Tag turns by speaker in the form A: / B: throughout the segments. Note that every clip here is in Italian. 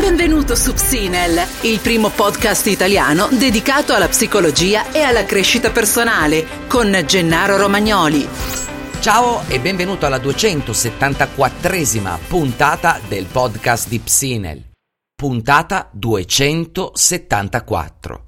A: Benvenuto su Psinel, il primo podcast italiano dedicato alla psicologia e alla crescita personale con Gennaro Romagnoli.
B: Ciao e benvenuto alla 274esima puntata del podcast di Psinel. Puntata 274.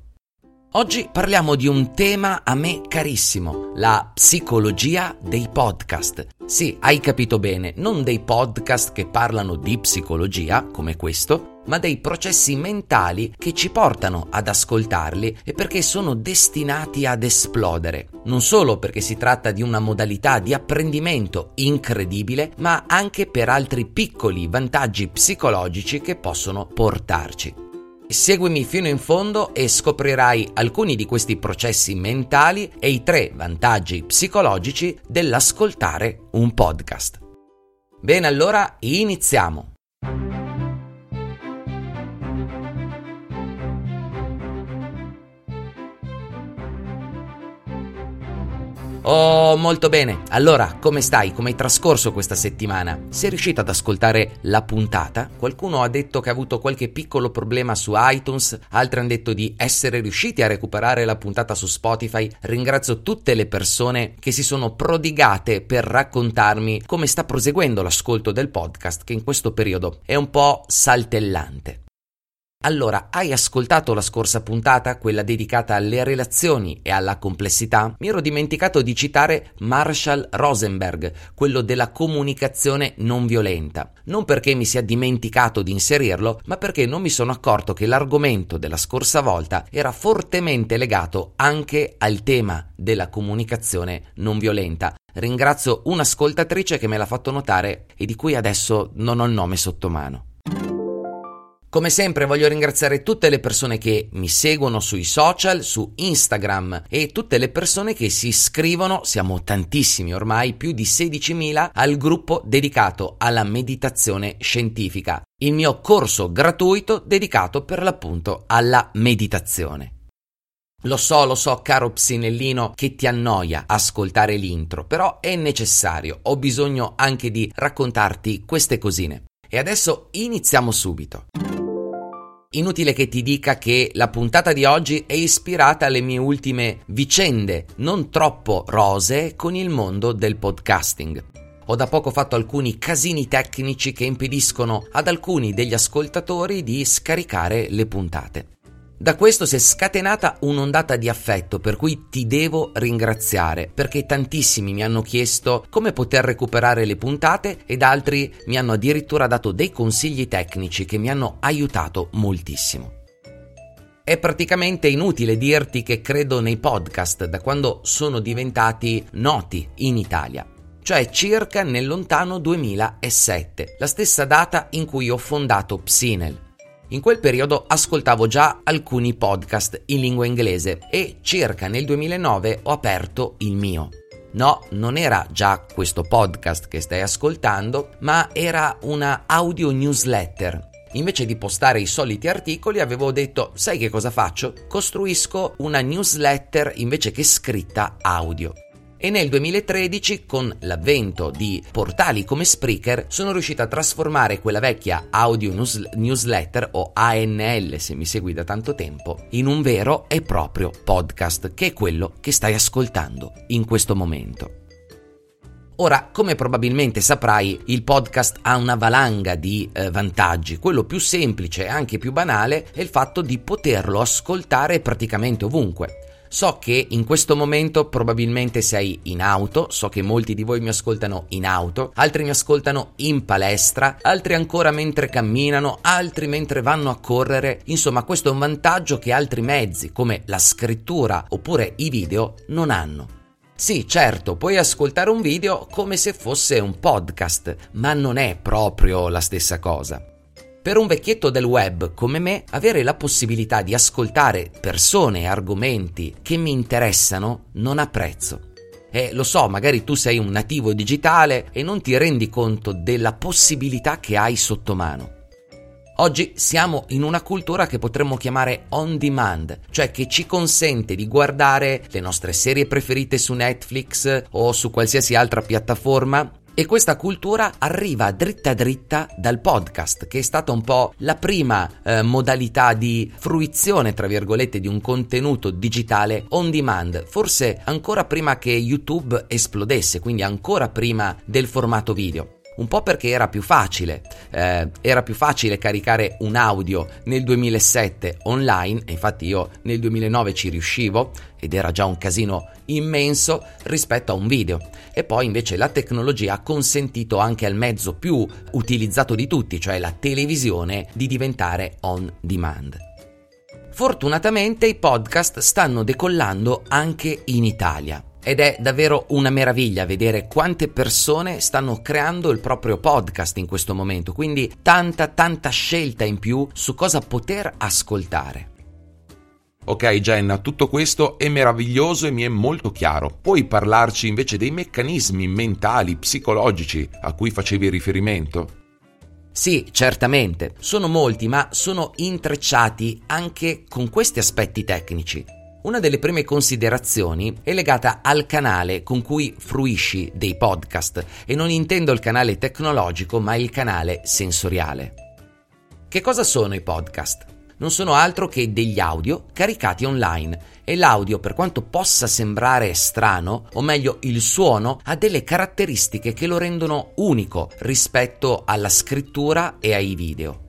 B: Oggi parliamo di un tema a me carissimo, la psicologia dei podcast. Sì, hai capito bene, non dei podcast che parlano di psicologia, come questo, ma dei processi mentali che ci portano ad ascoltarli e perché sono destinati ad esplodere. Non solo perché si tratta di una modalità di apprendimento incredibile, ma anche per altri piccoli vantaggi psicologici che possono portarci. Seguimi fino in fondo e scoprirai alcuni di questi processi mentali e i tre vantaggi psicologici dell'ascoltare un podcast. Bene, allora iniziamo. Oh, molto bene. Allora, come stai? Come hai trascorso questa settimana? Sei riuscito ad ascoltare la puntata? Qualcuno ha detto che ha avuto qualche piccolo problema su iTunes, altri hanno detto di essere riusciti a recuperare la puntata su Spotify. Ringrazio tutte le persone che si sono prodigate per raccontarmi come sta proseguendo l'ascolto del podcast, che in questo periodo è un po' saltellante. Allora, hai ascoltato la scorsa puntata, quella dedicata alle relazioni e alla complessità? Mi ero dimenticato di citare Marshall Rosenberg, quello della comunicazione non violenta. Non perché mi sia dimenticato di inserirlo, ma perché non mi sono accorto che l'argomento della scorsa volta era fortemente legato anche al tema della comunicazione non violenta. Ringrazio un'ascoltatrice che me l'ha fatto notare e di cui adesso non ho il nome sotto mano. Come sempre voglio ringraziare tutte le persone che mi seguono sui social, su Instagram e tutte le persone che si iscrivono, siamo tantissimi ormai, più di 16.000, al gruppo dedicato alla meditazione scientifica, il mio corso gratuito dedicato per l'appunto alla meditazione. Lo so, lo so, caro psinellino, che ti annoia ascoltare l'intro, però è necessario, ho bisogno anche di raccontarti queste cosine. E adesso iniziamo subito. Inutile che ti dica che la puntata di oggi è ispirata alle mie ultime vicende, non troppo rose, con il mondo del podcasting. Ho da poco fatto alcuni casini tecnici che impediscono ad alcuni degli ascoltatori di scaricare le puntate. Da questo si è scatenata un'ondata di affetto per cui ti devo ringraziare perché tantissimi mi hanno chiesto come poter recuperare le puntate ed altri mi hanno addirittura dato dei consigli tecnici che mi hanno aiutato moltissimo. È praticamente inutile dirti che credo nei podcast da quando sono diventati noti in Italia cioè circa nel lontano 2007, la stessa data in cui ho fondato Psinel. In quel periodo ascoltavo già alcuni podcast in lingua inglese e circa nel 2009 ho aperto il mio. No, non era già questo podcast che stai ascoltando, ma era una audio newsletter. Invece di postare i soliti articoli avevo detto, sai che cosa faccio? Costruisco una newsletter invece che scritta audio e nel 2013 con l'avvento di portali come Spreaker sono riuscito a trasformare quella vecchia audio news- newsletter o ANL se mi segui da tanto tempo in un vero e proprio podcast che è quello che stai ascoltando in questo momento. Ora, come probabilmente saprai, il podcast ha una valanga di eh, vantaggi. Quello più semplice e anche più banale è il fatto di poterlo ascoltare praticamente ovunque. So che in questo momento probabilmente sei in auto, so che molti di voi mi ascoltano in auto, altri mi ascoltano in palestra, altri ancora mentre camminano, altri mentre vanno a correre. Insomma, questo è un vantaggio che altri mezzi come la scrittura oppure i video non hanno. Sì, certo, puoi ascoltare un video come se fosse un podcast, ma non è proprio la stessa cosa. Per un vecchietto del web come me, avere la possibilità di ascoltare persone e argomenti che mi interessano non ha prezzo. E lo so, magari tu sei un nativo digitale e non ti rendi conto della possibilità che hai sotto mano. Oggi siamo in una cultura che potremmo chiamare on demand, cioè che ci consente di guardare le nostre serie preferite su Netflix o su qualsiasi altra piattaforma E questa cultura arriva dritta dritta dal podcast, che è stata un po' la prima eh, modalità di fruizione, tra virgolette, di un contenuto digitale on demand, forse ancora prima che YouTube esplodesse, quindi ancora prima del formato video. Un po' perché era più facile, eh, era più facile caricare un audio nel 2007 online, infatti io nel 2009 ci riuscivo ed era già un casino immenso rispetto a un video. E poi invece la tecnologia ha consentito anche al mezzo più utilizzato di tutti, cioè la televisione, di diventare on demand. Fortunatamente i podcast stanno decollando anche in Italia. Ed è davvero una meraviglia vedere quante persone stanno creando il proprio podcast in questo momento, quindi tanta tanta scelta in più su cosa poter ascoltare.
C: Ok Jenna, tutto questo è meraviglioso e mi è molto chiaro. Puoi parlarci invece dei meccanismi mentali, psicologici a cui facevi riferimento?
B: Sì, certamente, sono molti, ma sono intrecciati anche con questi aspetti tecnici. Una delle prime considerazioni è legata al canale con cui fruisci dei podcast e non intendo il canale tecnologico ma il canale sensoriale. Che cosa sono i podcast? Non sono altro che degli audio caricati online e l'audio per quanto possa sembrare strano, o meglio il suono, ha delle caratteristiche che lo rendono unico rispetto alla scrittura e ai video.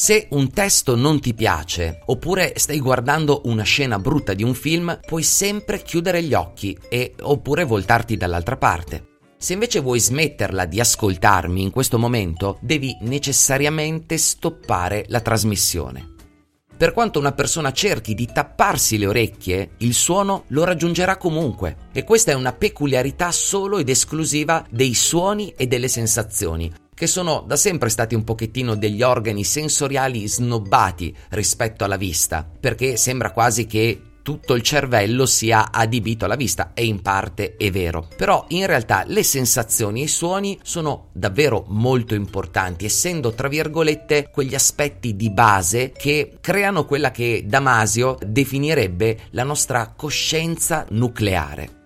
B: Se un testo non ti piace oppure stai guardando una scena brutta di un film, puoi sempre chiudere gli occhi e oppure voltarti dall'altra parte. Se invece vuoi smetterla di ascoltarmi in questo momento, devi necessariamente stoppare la trasmissione. Per quanto una persona cerchi di tapparsi le orecchie, il suono lo raggiungerà comunque e questa è una peculiarità solo ed esclusiva dei suoni e delle sensazioni, che sono da sempre stati un pochettino degli organi sensoriali snobbati rispetto alla vista, perché sembra quasi che tutto il cervello sia adibito alla vista e in parte è vero. Però in realtà le sensazioni e i suoni sono davvero molto importanti, essendo tra virgolette quegli aspetti di base che creano quella che Damasio definirebbe la nostra coscienza nucleare.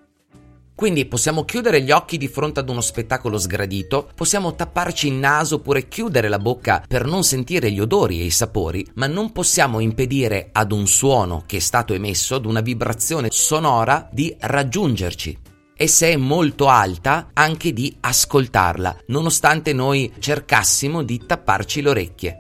B: Quindi possiamo chiudere gli occhi di fronte ad uno spettacolo sgradito, possiamo tapparci il naso oppure chiudere la bocca per non sentire gli odori e i sapori, ma non possiamo impedire ad un suono che è stato emesso, ad una vibrazione sonora, di raggiungerci e se è molto alta anche di ascoltarla, nonostante noi cercassimo di tapparci le orecchie.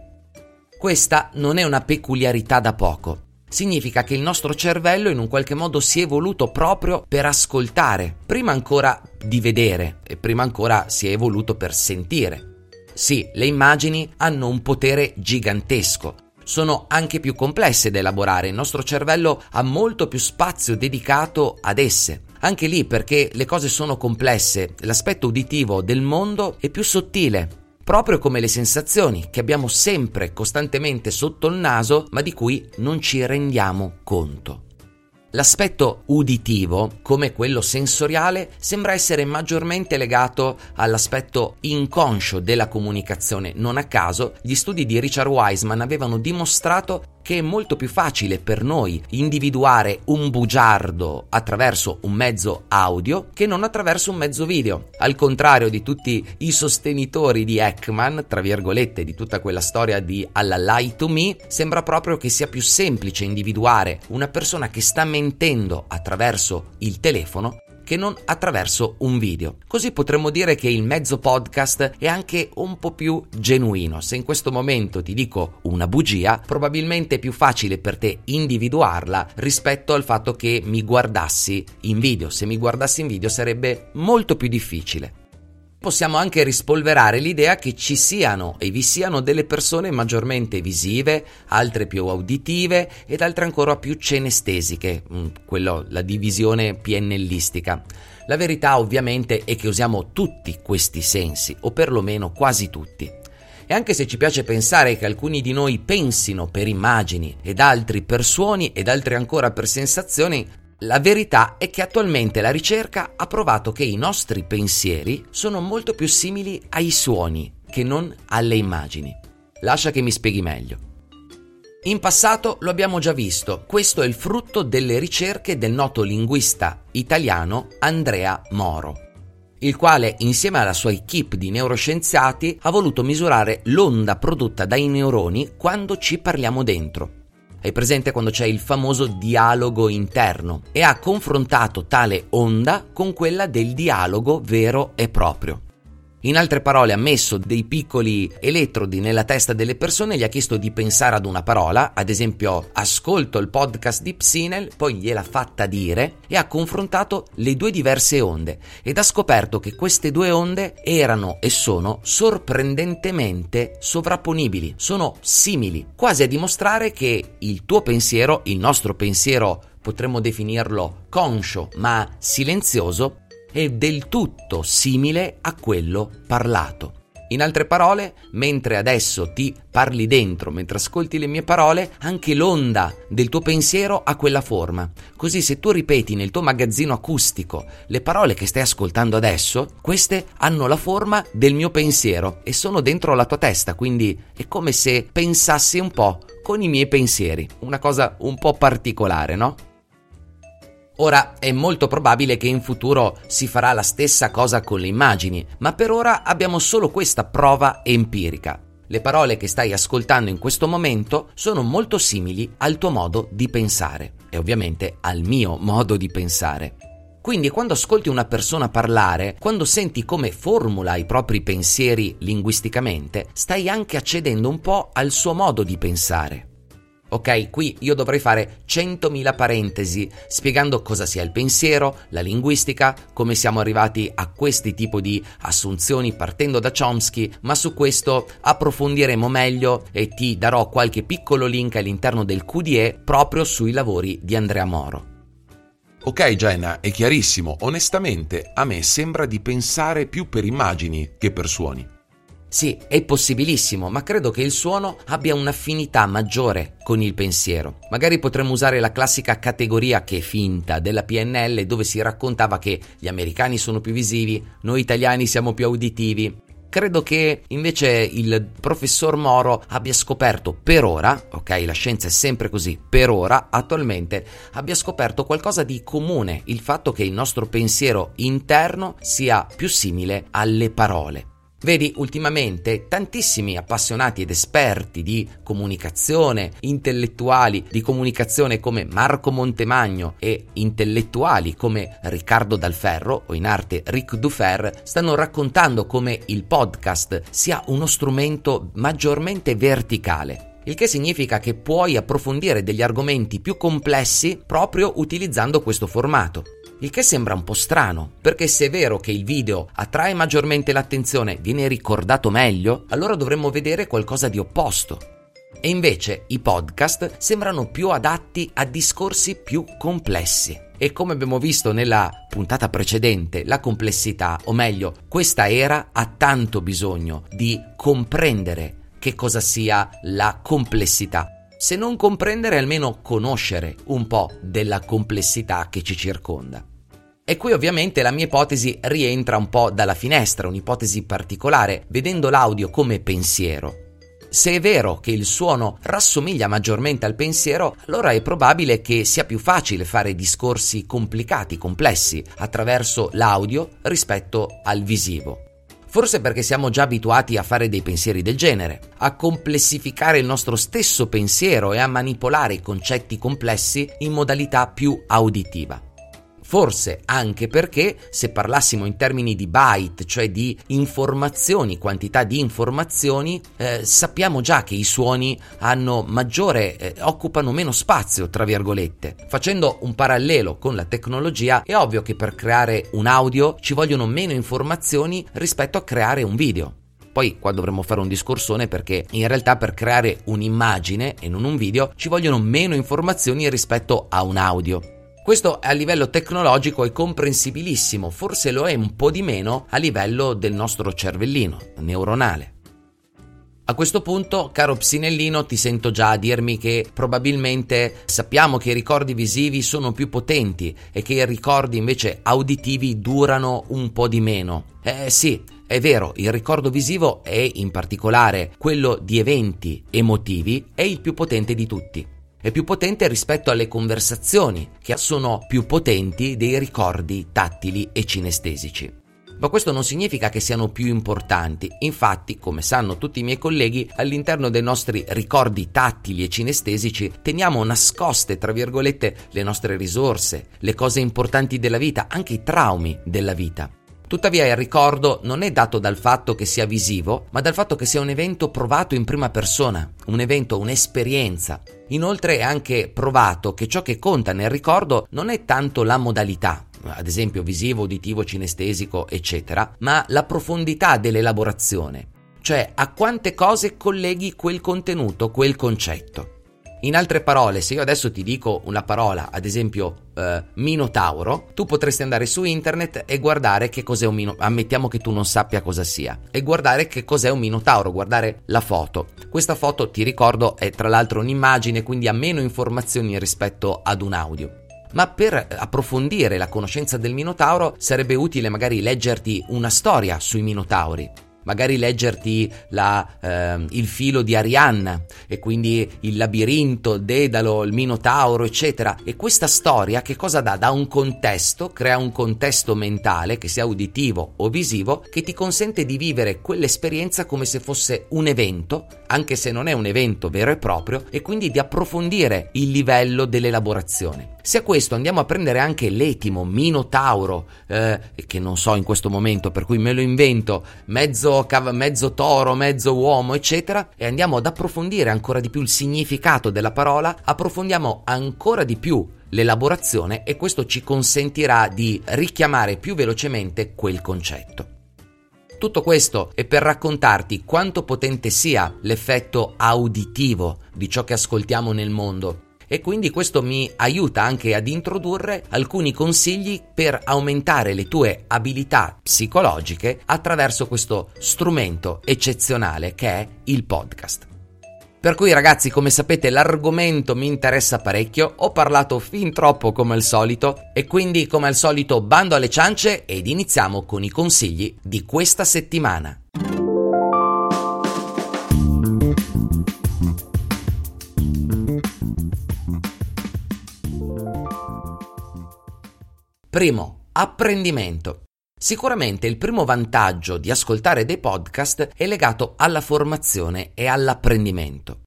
B: Questa non è una peculiarità da poco significa che il nostro cervello in un qualche modo si è evoluto proprio per ascoltare, prima ancora di vedere e prima ancora si è evoluto per sentire. Sì, le immagini hanno un potere gigantesco, sono anche più complesse da elaborare, il nostro cervello ha molto più spazio dedicato ad esse. Anche lì perché le cose sono complesse, l'aspetto uditivo del mondo è più sottile, proprio come le sensazioni che abbiamo sempre costantemente sotto il naso ma di cui non ci rendiamo conto. L'aspetto uditivo, come quello sensoriale, sembra essere maggiormente legato all'aspetto inconscio della comunicazione. Non a caso, gli studi di Richard Wiseman avevano dimostrato che è molto più facile per noi individuare un bugiardo attraverso un mezzo audio che non attraverso un mezzo video. Al contrario di tutti i sostenitori di Ekman, tra virgolette, di tutta quella storia di alla lie to me, sembra proprio che sia più semplice individuare una persona che sta mentendo attraverso il telefono che non attraverso un video. Così potremmo dire che il mezzo podcast è anche un po' più genuino. Se in questo momento ti dico una bugia, probabilmente è più facile per te individuarla rispetto al fatto che mi guardassi in video. Se mi guardassi in video sarebbe molto più difficile possiamo anche rispolverare l'idea che ci siano e vi siano delle persone maggiormente visive, altre più auditive ed altre ancora più cenestesiche, mm, quello, la divisione PNListica. La verità ovviamente è che usiamo tutti questi sensi, o perlomeno quasi tutti. E anche se ci piace pensare che alcuni di noi pensino per immagini ed altri per suoni ed altri ancora per sensazioni, la verità è che attualmente la ricerca ha provato che i nostri pensieri sono molto più simili ai suoni che non alle immagini. Lascia che mi spieghi meglio. In passato lo abbiamo già visto, questo è il frutto delle ricerche del noto linguista italiano Andrea Moro. il quale insieme alla sua equip di neuroscienziati ha voluto misurare l'onda prodotta dai neuroni quando ci parliamo dentro. Hai presente quando c'è il famoso dialogo interno e ha confrontato tale onda con quella del dialogo vero e proprio. In altre parole, ha messo dei piccoli elettrodi nella testa delle persone gli ha chiesto di pensare ad una parola, ad esempio ascolto il podcast di Psinel, poi gliel'ha fatta dire e ha confrontato le due diverse onde ed ha scoperto che queste due onde erano e sono sorprendentemente sovrapponibili, sono simili, quasi a dimostrare che il tuo pensiero, il nostro pensiero, potremmo definirlo conscio ma silenzioso, è del tutto simile a quello parlato. In altre parole, mentre adesso ti parli dentro, mentre ascolti le mie parole, anche l'onda del tuo pensiero ha quella forma. Così se tu ripeti nel tuo magazzino acustico le parole che stai ascoltando adesso, queste hanno la forma del mio pensiero e sono dentro la tua testa, quindi è come se pensassi un po' con i miei pensieri. Una cosa un po' particolare, no? Ora è molto probabile che in futuro si farà la stessa cosa con le immagini, ma per ora abbiamo solo questa prova empirica. Le parole che stai ascoltando in questo momento sono molto simili al tuo modo di pensare e ovviamente al mio modo di pensare. Quindi quando ascolti una persona parlare, quando senti come formula i propri pensieri linguisticamente, stai anche accedendo un po' al suo modo di pensare. Ok, qui io dovrei fare 100.000 parentesi spiegando cosa sia il pensiero, la linguistica, come siamo arrivati a questi tipi di assunzioni partendo da Chomsky, ma su questo approfondiremo meglio e ti darò qualche piccolo link all'interno del QDE proprio sui lavori di Andrea Moro.
C: Ok Jenna, è chiarissimo, onestamente a me sembra di pensare più per immagini che per suoni.
B: Sì, è possibilissimo, ma credo che il suono abbia un'affinità maggiore con il pensiero. Magari potremmo usare la classica categoria che è finta della PNL dove si raccontava che gli americani sono più visivi, noi italiani siamo più uditivi. Credo che invece il professor Moro abbia scoperto per ora, ok, la scienza è sempre così, per ora, attualmente, abbia scoperto qualcosa di comune, il fatto che il nostro pensiero interno sia più simile alle parole. Vedi, ultimamente tantissimi appassionati ed esperti di comunicazione, intellettuali di comunicazione come Marco Montemagno e intellettuali come Riccardo Dalferro o in arte Ric Dufer stanno raccontando come il podcast sia uno strumento maggiormente verticale il che significa che puoi approfondire degli argomenti più complessi proprio utilizzando questo formato. Il che sembra un po' strano, perché se è vero che il video attrae maggiormente l'attenzione, viene ricordato meglio, allora dovremmo vedere qualcosa di opposto. E invece i podcast sembrano più adatti a discorsi più complessi. E come abbiamo visto nella puntata precedente, la complessità, o meglio, questa era ha tanto bisogno di comprendere che cosa sia la complessità se non comprendere almeno conoscere un po' della complessità che ci circonda. E qui ovviamente la mia ipotesi rientra un po' dalla finestra, un'ipotesi particolare, vedendo l'audio come pensiero. Se è vero che il suono rassomiglia maggiormente al pensiero, allora è probabile che sia più facile fare discorsi complicati, complessi, attraverso l'audio rispetto al visivo. Forse perché siamo già abituati a fare dei pensieri del genere, a complessificare il nostro stesso pensiero e a manipolare i concetti complessi in modalità più auditiva. Forse anche perché se parlassimo in termini di byte, cioè di informazioni, quantità di informazioni, eh, sappiamo già che i suoni hanno maggiore, eh, occupano meno spazio, tra virgolette. Facendo un parallelo con la tecnologia, è ovvio che per creare un audio ci vogliono meno informazioni rispetto a creare un video. Poi qua dovremmo fare un discorsone perché in realtà per creare un'immagine e non un video ci vogliono meno informazioni rispetto a un audio. Questo a livello tecnologico è comprensibilissimo, forse lo è un po' di meno a livello del nostro cervellino neuronale. A questo punto, caro Psinellino, ti sento già a dirmi che probabilmente sappiamo che i ricordi visivi sono più potenti e che i ricordi invece auditivi durano un po' di meno. Eh sì, è vero, il ricordo visivo e in particolare quello di eventi emotivi è il più potente di tutti è più potente rispetto alle conversazioni, che sono più potenti dei ricordi tattili e cinestesici. ma questo non significa che siano più importanti. Infatti, come sanno tutti i miei colleghi, all'interno dei nostri ricordi tattili e cinestesici teniamo nascoste, tra virgolette, le nostre risorse, le cose importanti della vita, anche i traumi della vita. Tuttavia il ricordo non è dato dal fatto che sia visivo, ma dal fatto che sia un evento provato in prima persona, un evento, un'esperienza. Inoltre è anche provato che ciò che conta nel ricordo non è tanto la modalità, ad esempio visivo, uditivo, cinestesico, eccetera, ma la profondità dell'elaborazione, cioè a quante cose colleghi quel contenuto, quel concetto. In altre parole, se io adesso ti dico una parola, ad esempio eh, Minotauro, tu potresti andare su internet e guardare che cos'è un Minotauro. Ammettiamo che tu non sappia cosa sia. E guardare che cos'è un Minotauro, guardare la foto. Questa foto, ti ricordo, è tra l'altro un'immagine, quindi ha meno informazioni rispetto ad un audio ma per approfondire la conoscenza del Minotauro sarebbe utile magari leggerti una storia sui Minotauri magari leggerti la, eh, il filo di Arianna e quindi il labirinto, Dedalo, il Minotauro, eccetera. E questa storia che cosa dà? Dà un contesto, crea un contesto mentale, che sia uditivo o visivo, che ti consente di vivere quell'esperienza come se fosse un evento, anche se non è un evento vero e proprio, e quindi di approfondire il livello dell'elaborazione. Se a questo andiamo a prendere anche l'etimo, Minotauro, eh, che non so in questo momento, per cui me lo invento, mezzo, cav- mezzo toro, mezzo uomo, eccetera, e andiamo ad approfondire ancora di più il significato della parola, approfondiamo ancora di più l'elaborazione e questo ci consentirà di richiamare più velocemente quel concetto. Tutto questo è per raccontarti quanto potente sia l'effetto auditivo di ciò che ascoltiamo nel mondo e quindi questo mi aiuta anche ad introdurre alcuni consigli per aumentare le tue abilità psicologiche attraverso questo strumento eccezionale che è il podcast. Per cui ragazzi, come sapete, l'argomento mi interessa parecchio, ho parlato fin troppo come al solito e quindi come al solito bando alle ciance ed iniziamo con i consigli di questa settimana. Primo, apprendimento. Sicuramente il primo vantaggio di ascoltare dei podcast è legato alla formazione e all'apprendimento.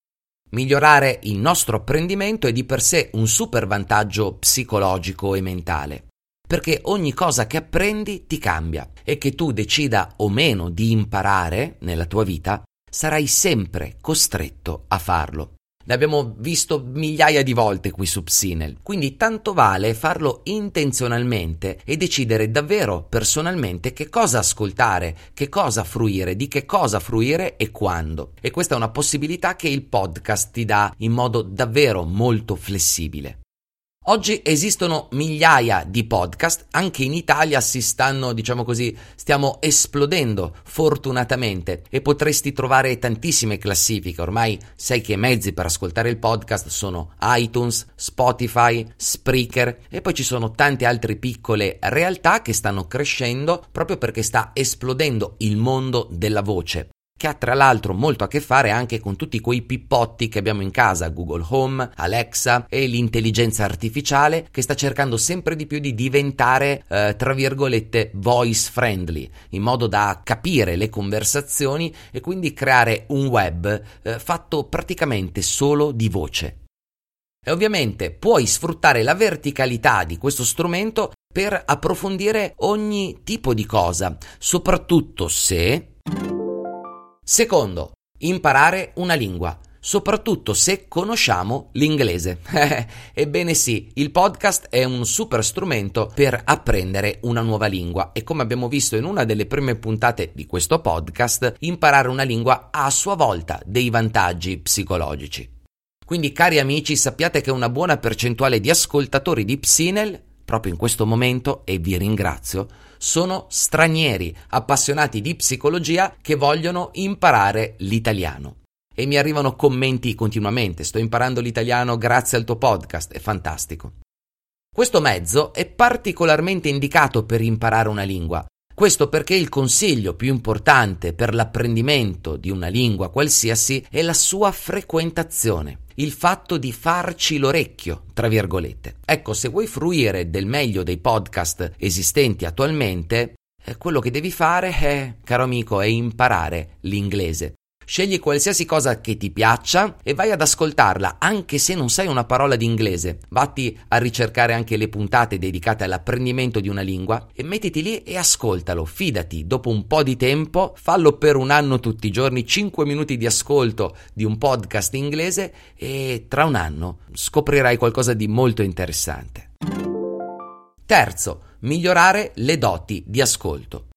B: Migliorare il nostro apprendimento è di per sé un super vantaggio psicologico e mentale, perché ogni cosa che apprendi ti cambia e che tu decida o meno di imparare nella tua vita, sarai sempre costretto a farlo. L'abbiamo visto migliaia di volte qui su Psinel, quindi tanto vale farlo intenzionalmente e decidere davvero personalmente che cosa ascoltare, che cosa fruire, di che cosa fruire e quando. E questa è una possibilità che il podcast ti dà in modo davvero molto flessibile. Oggi esistono migliaia di podcast, anche in Italia si stanno, diciamo così, stiamo esplodendo fortunatamente e potresti trovare tantissime classifiche. Ormai sai che i mezzi per ascoltare il podcast sono iTunes, Spotify, Spreaker e poi ci sono tante altre piccole realtà che stanno crescendo proprio perché sta esplodendo il mondo della voce che ha tra l'altro molto a che fare anche con tutti quei pippotti che abbiamo in casa, Google Home, Alexa e l'intelligenza artificiale che sta cercando sempre di più di diventare, eh, tra virgolette, voice friendly, in modo da capire le conversazioni e quindi creare un web eh, fatto praticamente solo di voce. E ovviamente puoi sfruttare la verticalità di questo strumento per approfondire ogni tipo di cosa, soprattutto se Secondo, imparare una lingua, soprattutto se conosciamo l'inglese. Ebbene sì, il podcast è un super strumento per apprendere una nuova lingua e come abbiamo visto in una delle prime puntate di questo podcast, imparare una lingua ha a sua volta dei vantaggi psicologici. Quindi cari amici, sappiate che una buona percentuale di ascoltatori di Psinel proprio in questo momento, e vi ringrazio, sono stranieri appassionati di psicologia che vogliono imparare l'italiano. E mi arrivano commenti continuamente, sto imparando l'italiano grazie al tuo podcast, è fantastico. Questo mezzo è particolarmente indicato per imparare una lingua. Questo perché il consiglio più importante per l'apprendimento di una lingua qualsiasi è la sua frequentazione il fatto di farci l'orecchio, tra virgolette. Ecco, se vuoi fruire del meglio dei podcast esistenti attualmente, eh, quello che devi fare è, caro amico, è imparare l'inglese. Scegli qualsiasi cosa che ti piaccia e vai ad ascoltarla, anche se non sai una parola di inglese. Vatti a ricercare anche le puntate dedicate all'apprendimento di una lingua e mettiti lì e ascoltalo. Fidati, dopo un po' di tempo, fallo per un anno tutti i giorni, 5 minuti di ascolto di un podcast inglese e tra un anno scoprirai qualcosa di molto interessante. Terzo, migliorare le doti di ascolto.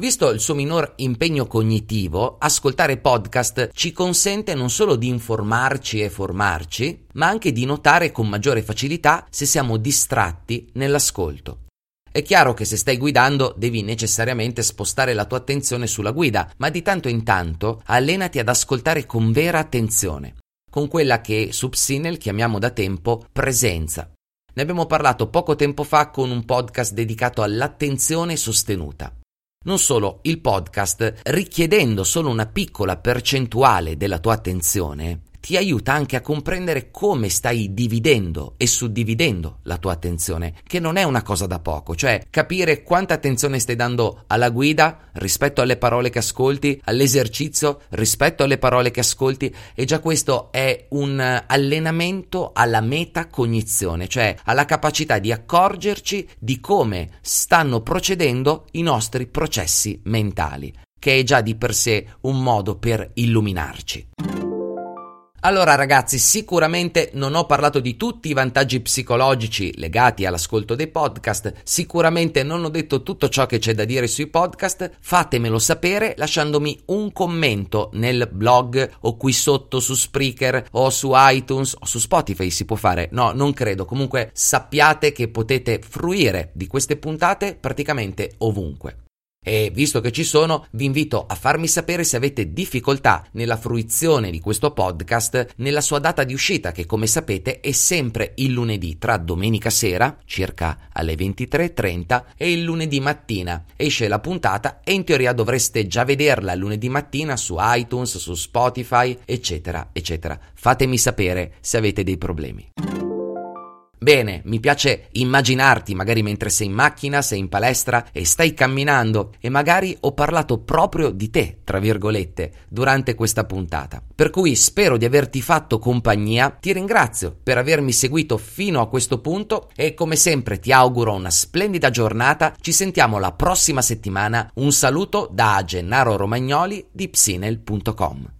B: Visto il suo minor impegno cognitivo, ascoltare podcast ci consente non solo di informarci e formarci, ma anche di notare con maggiore facilità se siamo distratti nell'ascolto. È chiaro che se stai guidando devi necessariamente spostare la tua attenzione sulla guida, ma di tanto in tanto allenati ad ascoltare con vera attenzione, con quella che su Psinel chiamiamo da tempo presenza. Ne abbiamo parlato poco tempo fa con un podcast dedicato all'attenzione sostenuta. Non solo, il podcast, richiedendo solo una piccola percentuale della tua attenzione, ti aiuta anche a comprendere come stai dividendo e suddividendo la tua attenzione, che non è una cosa da poco, cioè capire quanta attenzione stai dando alla guida rispetto alle parole che ascolti, all'esercizio rispetto alle parole che ascolti e già questo è un allenamento alla metacognizione, cioè alla capacità di accorgerci di come stanno procedendo i nostri processi mentali, che è già di per sé un modo per illuminarci. Allora ragazzi, sicuramente non ho parlato di tutti i vantaggi psicologici legati all'ascolto dei podcast, sicuramente non ho detto tutto ciò che c'è da dire sui podcast, fatemelo sapere lasciandomi un commento nel blog o qui sotto su Spreaker o su iTunes o su Spotify si può fare, no non credo, comunque sappiate che potete fruire di queste puntate praticamente ovunque. E visto che ci sono, vi invito a farmi sapere se avete difficoltà nella fruizione di questo podcast nella sua data di uscita, che come sapete è sempre il lunedì tra domenica sera, circa alle 23.30, e il lunedì mattina. Esce la puntata e in teoria dovreste già vederla lunedì mattina su iTunes, su Spotify, eccetera, eccetera. Fatemi sapere se avete dei problemi. Bene, mi piace immaginarti magari mentre sei in macchina, sei in palestra e stai camminando e magari ho parlato proprio di te, tra virgolette, durante questa puntata. Per cui spero di averti fatto compagnia, ti ringrazio per avermi seguito fino a questo punto e come sempre ti auguro una splendida giornata, ci sentiamo la prossima settimana, un saluto da Gennaro Romagnoli di psinel.com.